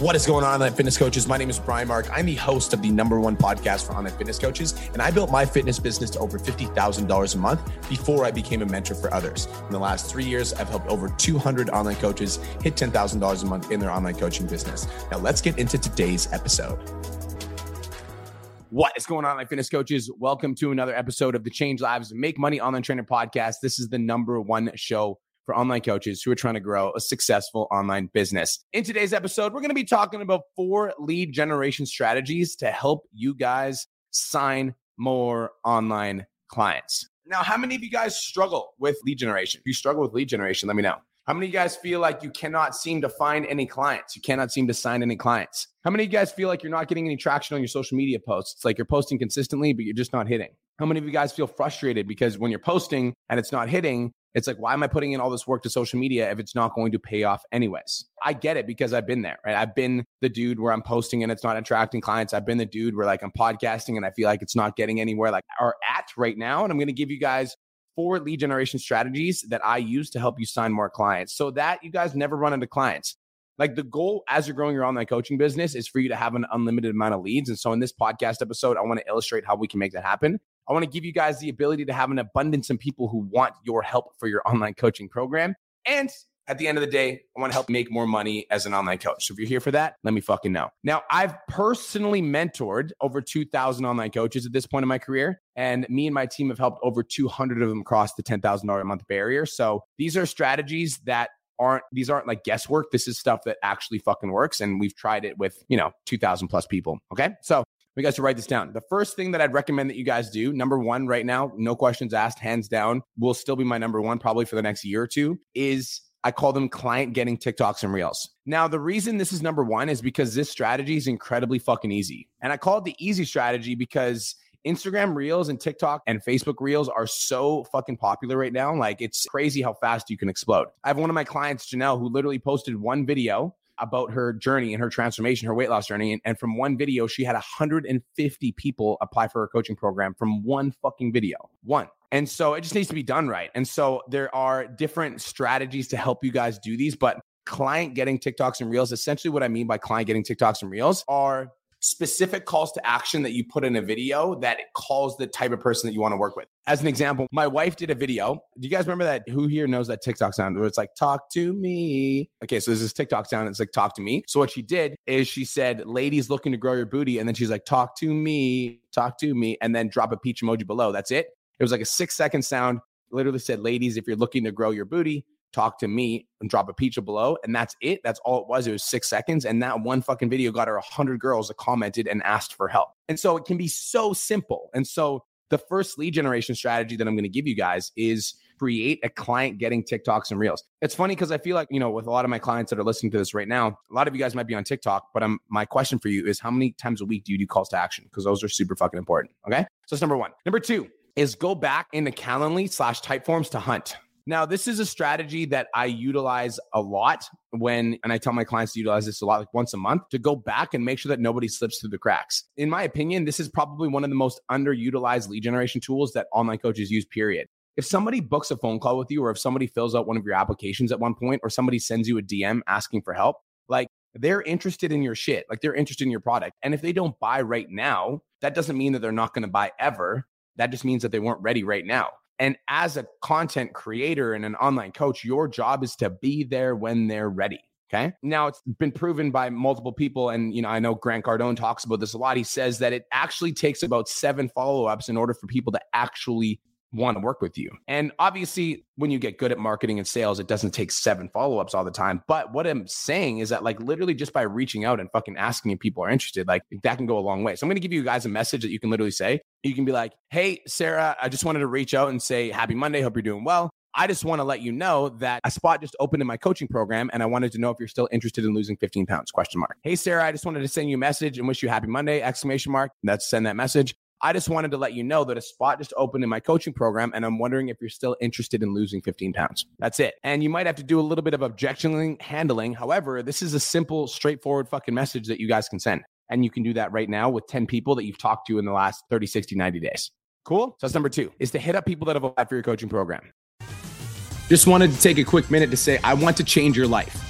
What is going on, online fitness coaches? My name is Brian Mark. I'm the host of the number one podcast for online fitness coaches, and I built my fitness business to over $50,000 a month before I became a mentor for others. In the last three years, I've helped over 200 online coaches hit $10,000 a month in their online coaching business. Now, let's get into today's episode. What is going on, my fitness coaches? Welcome to another episode of the Change Lives Make Money Online Trainer podcast. This is the number one show for online coaches who are trying to grow a successful online business. In today's episode, we're going to be talking about four lead generation strategies to help you guys sign more online clients. Now, how many of you guys struggle with lead generation? If you struggle with lead generation, let me know. How many of you guys feel like you cannot seem to find any clients? You cannot seem to sign any clients? How many of you guys feel like you're not getting any traction on your social media posts? It's like you're posting consistently, but you're just not hitting. How many of you guys feel frustrated because when you're posting and it's not hitting, it's like, why am I putting in all this work to social media if it's not going to pay off anyways? I get it because I've been there, right? I've been the dude where I'm posting and it's not attracting clients. I've been the dude where like I'm podcasting and I feel like it's not getting anywhere like are at right now. And I'm going to give you guys four lead generation strategies that I use to help you sign more clients so that you guys never run into clients. Like the goal as you're growing your online coaching business is for you to have an unlimited amount of leads. And so in this podcast episode, I want to illustrate how we can make that happen. I want to give you guys the ability to have an abundance of people who want your help for your online coaching program. And at the end of the day, I want to help make more money as an online coach. So if you're here for that, let me fucking know. Now, I've personally mentored over 2,000 online coaches at this point in my career. And me and my team have helped over 200 of them cross the $10,000 a month barrier. So these are strategies that aren't these aren't like guesswork this is stuff that actually fucking works and we've tried it with you know 2000 plus people okay so you guys to write this down. The first thing that I'd recommend that you guys do, number one, right now, no questions asked, hands down, will still be my number one probably for the next year or two, is I call them client getting TikToks and Reels. Now, the reason this is number one is because this strategy is incredibly fucking easy. And I call it the easy strategy because Instagram Reels and TikTok and Facebook Reels are so fucking popular right now. Like it's crazy how fast you can explode. I have one of my clients, Janelle, who literally posted one video about her journey and her transformation, her weight loss journey. And, and from one video, she had 150 people apply for her coaching program from one fucking video. One. And so it just needs to be done right. And so there are different strategies to help you guys do these, but client getting TikToks and Reels, essentially what I mean by client getting TikToks and Reels are specific calls to action that you put in a video that calls the type of person that you want to work with. As an example, my wife did a video. Do you guys remember that? Who here knows that TikTok sound where it's like, talk to me? Okay, so this TikTok sound. It's like, talk to me. So what she did is she said, ladies looking to grow your booty. And then she's like, talk to me, talk to me. And then drop a peach emoji below. That's it. It was like a six second sound. Literally said, ladies, if you're looking to grow your booty, talk to me and drop a pizza below. And that's it. That's all it was. It was six seconds. And that one fucking video got her a hundred girls that commented and asked for help. And so it can be so simple. And so the first lead generation strategy that I'm going to give you guys is create a client getting TikToks and Reels. It's funny because I feel like, you know, with a lot of my clients that are listening to this right now, a lot of you guys might be on TikTok, but I'm, my question for you is how many times a week do you do calls to action? Because those are super fucking important. Okay. So that's number one. Number two is go back into Calendly slash Typeforms to hunt. Now, this is a strategy that I utilize a lot when, and I tell my clients to utilize this a lot, like once a month, to go back and make sure that nobody slips through the cracks. In my opinion, this is probably one of the most underutilized lead generation tools that online coaches use, period. If somebody books a phone call with you, or if somebody fills out one of your applications at one point, or somebody sends you a DM asking for help, like they're interested in your shit, like they're interested in your product. And if they don't buy right now, that doesn't mean that they're not going to buy ever. That just means that they weren't ready right now. And as a content creator and an online coach, your job is to be there when they're ready. Okay. Now it's been proven by multiple people. And, you know, I know Grant Cardone talks about this a lot. He says that it actually takes about seven follow ups in order for people to actually want to work with you. And obviously, when you get good at marketing and sales, it doesn't take seven follow ups all the time. But what I'm saying is that, like, literally just by reaching out and fucking asking if people are interested, like, that can go a long way. So I'm going to give you guys a message that you can literally say. You can be like, hey, Sarah, I just wanted to reach out and say, happy Monday. Hope you're doing well. I just want to let you know that a spot just opened in my coaching program and I wanted to know if you're still interested in losing 15 pounds question mark. Hey Sarah, I just wanted to send you a message and wish you happy Monday exclamation mark. Let's send that message. I just wanted to let you know that a spot just opened in my coaching program, and I'm wondering if you're still interested in losing 15 pounds. That's it. And you might have to do a little bit of objection handling. However, this is a simple, straightforward fucking message that you guys can send. And you can do that right now with 10 people that you've talked to in the last 30, 60, 90 days. Cool. So that's number two is to hit up people that have applied for your coaching program. Just wanted to take a quick minute to say, I want to change your life.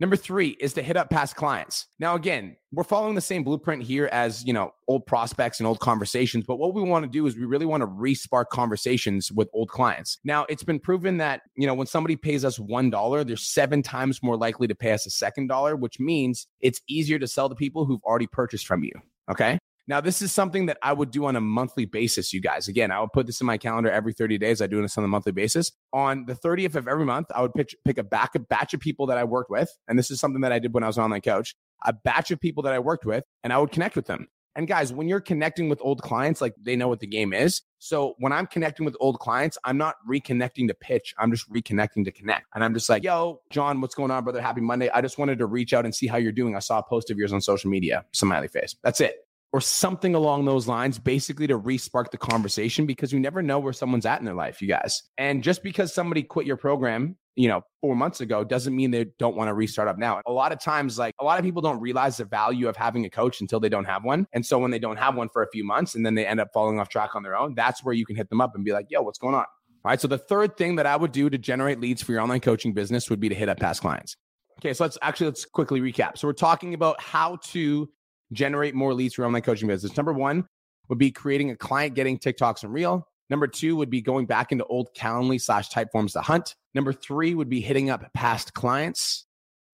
Number three is to hit up past clients. Now, again, we're following the same blueprint here as you know old prospects and old conversations. But what we want to do is we really want to re-spark conversations with old clients. Now, it's been proven that you know when somebody pays us one dollar, they're seven times more likely to pay us a second dollar, which means it's easier to sell to people who've already purchased from you. Okay. Now, this is something that I would do on a monthly basis, you guys. Again, I would put this in my calendar every 30 days. I do this on a monthly basis. On the 30th of every month, I would pitch, pick a back a batch of people that I worked with. And this is something that I did when I was an online coach, a batch of people that I worked with, and I would connect with them. And guys, when you're connecting with old clients, like they know what the game is. So when I'm connecting with old clients, I'm not reconnecting to pitch. I'm just reconnecting to connect. And I'm just like, yo, John, what's going on, brother? Happy Monday. I just wanted to reach out and see how you're doing. I saw a post of yours on social media, smiley face. That's it or something along those lines, basically to respark the conversation because you never know where someone's at in their life, you guys. And just because somebody quit your program, you know, four months ago doesn't mean they don't want to restart up now. A lot of times, like a lot of people don't realize the value of having a coach until they don't have one. And so when they don't have one for a few months and then they end up falling off track on their own, that's where you can hit them up and be like, yo, what's going on? All right. So the third thing that I would do to generate leads for your online coaching business would be to hit up past clients. Okay, so let's actually let's quickly recap. So we're talking about how to generate more leads for your online coaching business? Number one would be creating a client getting TikToks and Reel. Number two would be going back into old Calendly slash Typeforms to hunt. Number three would be hitting up past clients.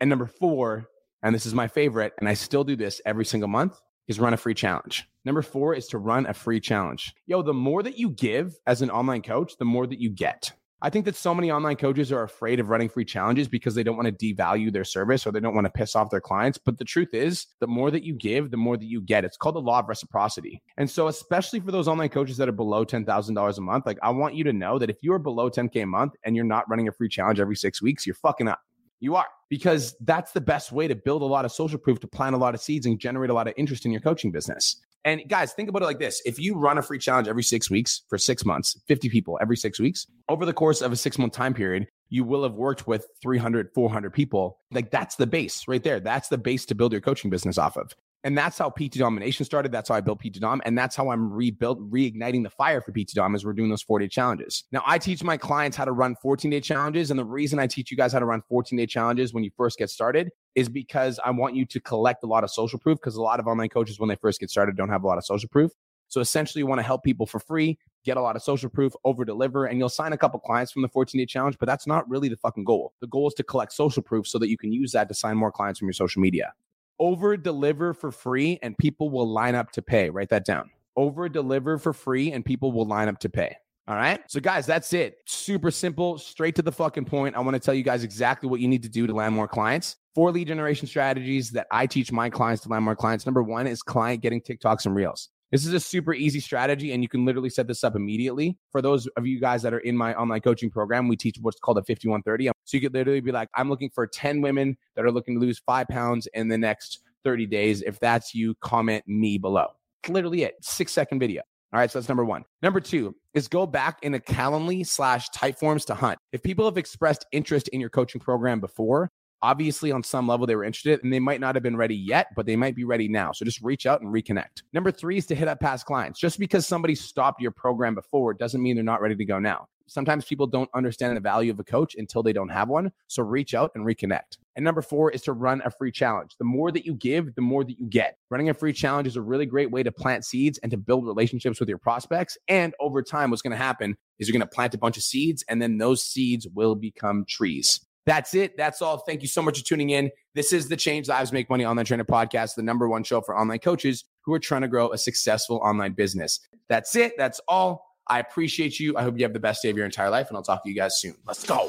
And number four, and this is my favorite, and I still do this every single month, is run a free challenge. Number four is to run a free challenge. Yo, the more that you give as an online coach, the more that you get. I think that so many online coaches are afraid of running free challenges because they don't want to devalue their service or they don't want to piss off their clients. But the truth is, the more that you give, the more that you get. It's called the law of reciprocity. And so, especially for those online coaches that are below $10,000 a month, like I want you to know that if you are below 10K a month and you're not running a free challenge every six weeks, you're fucking up. You are because that's the best way to build a lot of social proof, to plant a lot of seeds and generate a lot of interest in your coaching business. And guys, think about it like this. If you run a free challenge every six weeks for six months, 50 people every six weeks, over the course of a six month time period, you will have worked with 300, 400 people. Like that's the base right there. That's the base to build your coaching business off of. And that's how PT Domination started. That's how I built PT Dom. And that's how I'm rebuilt, reigniting the fire for PT Dom as we're doing those 4 day challenges. Now, I teach my clients how to run 14 day challenges. And the reason I teach you guys how to run 14 day challenges when you first get started is because I want you to collect a lot of social proof because a lot of online coaches, when they first get started, don't have a lot of social proof. So essentially, you want to help people for free, get a lot of social proof, over deliver, and you'll sign a couple clients from the 14 day challenge. But that's not really the fucking goal. The goal is to collect social proof so that you can use that to sign more clients from your social media over deliver for free and people will line up to pay. Write that down. Over deliver for free and people will line up to pay. All right. So, guys, that's it. Super simple, straight to the fucking point. I want to tell you guys exactly what you need to do to land more clients. Four lead generation strategies that I teach my clients to land more clients. Number one is client getting TikToks and Reels. This is a super easy strategy, and you can literally set this up immediately. For those of you guys that are in my online coaching program, we teach what's called a 5130. So you could literally be like, I'm looking for 10 women that are looking to lose five pounds in the next 30 days. If that's you, comment me below. It's literally it. Six second video. All right, so that's number one. Number two is go back in into Calendly slash Typeforms to hunt. If people have expressed interest in your coaching program before, obviously on some level they were interested and they might not have been ready yet, but they might be ready now. So just reach out and reconnect. Number three is to hit up past clients. Just because somebody stopped your program before doesn't mean they're not ready to go now. Sometimes people don't understand the value of a coach until they don't have one. So reach out and reconnect. And number four is to run a free challenge. The more that you give, the more that you get. Running a free challenge is a really great way to plant seeds and to build relationships with your prospects. And over time, what's going to happen is you're going to plant a bunch of seeds and then those seeds will become trees. That's it. That's all. Thank you so much for tuning in. This is the Change Lives Make Money Online Trainer podcast, the number one show for online coaches who are trying to grow a successful online business. That's it. That's all. I appreciate you. I hope you have the best day of your entire life, and I'll talk to you guys soon. Let's go.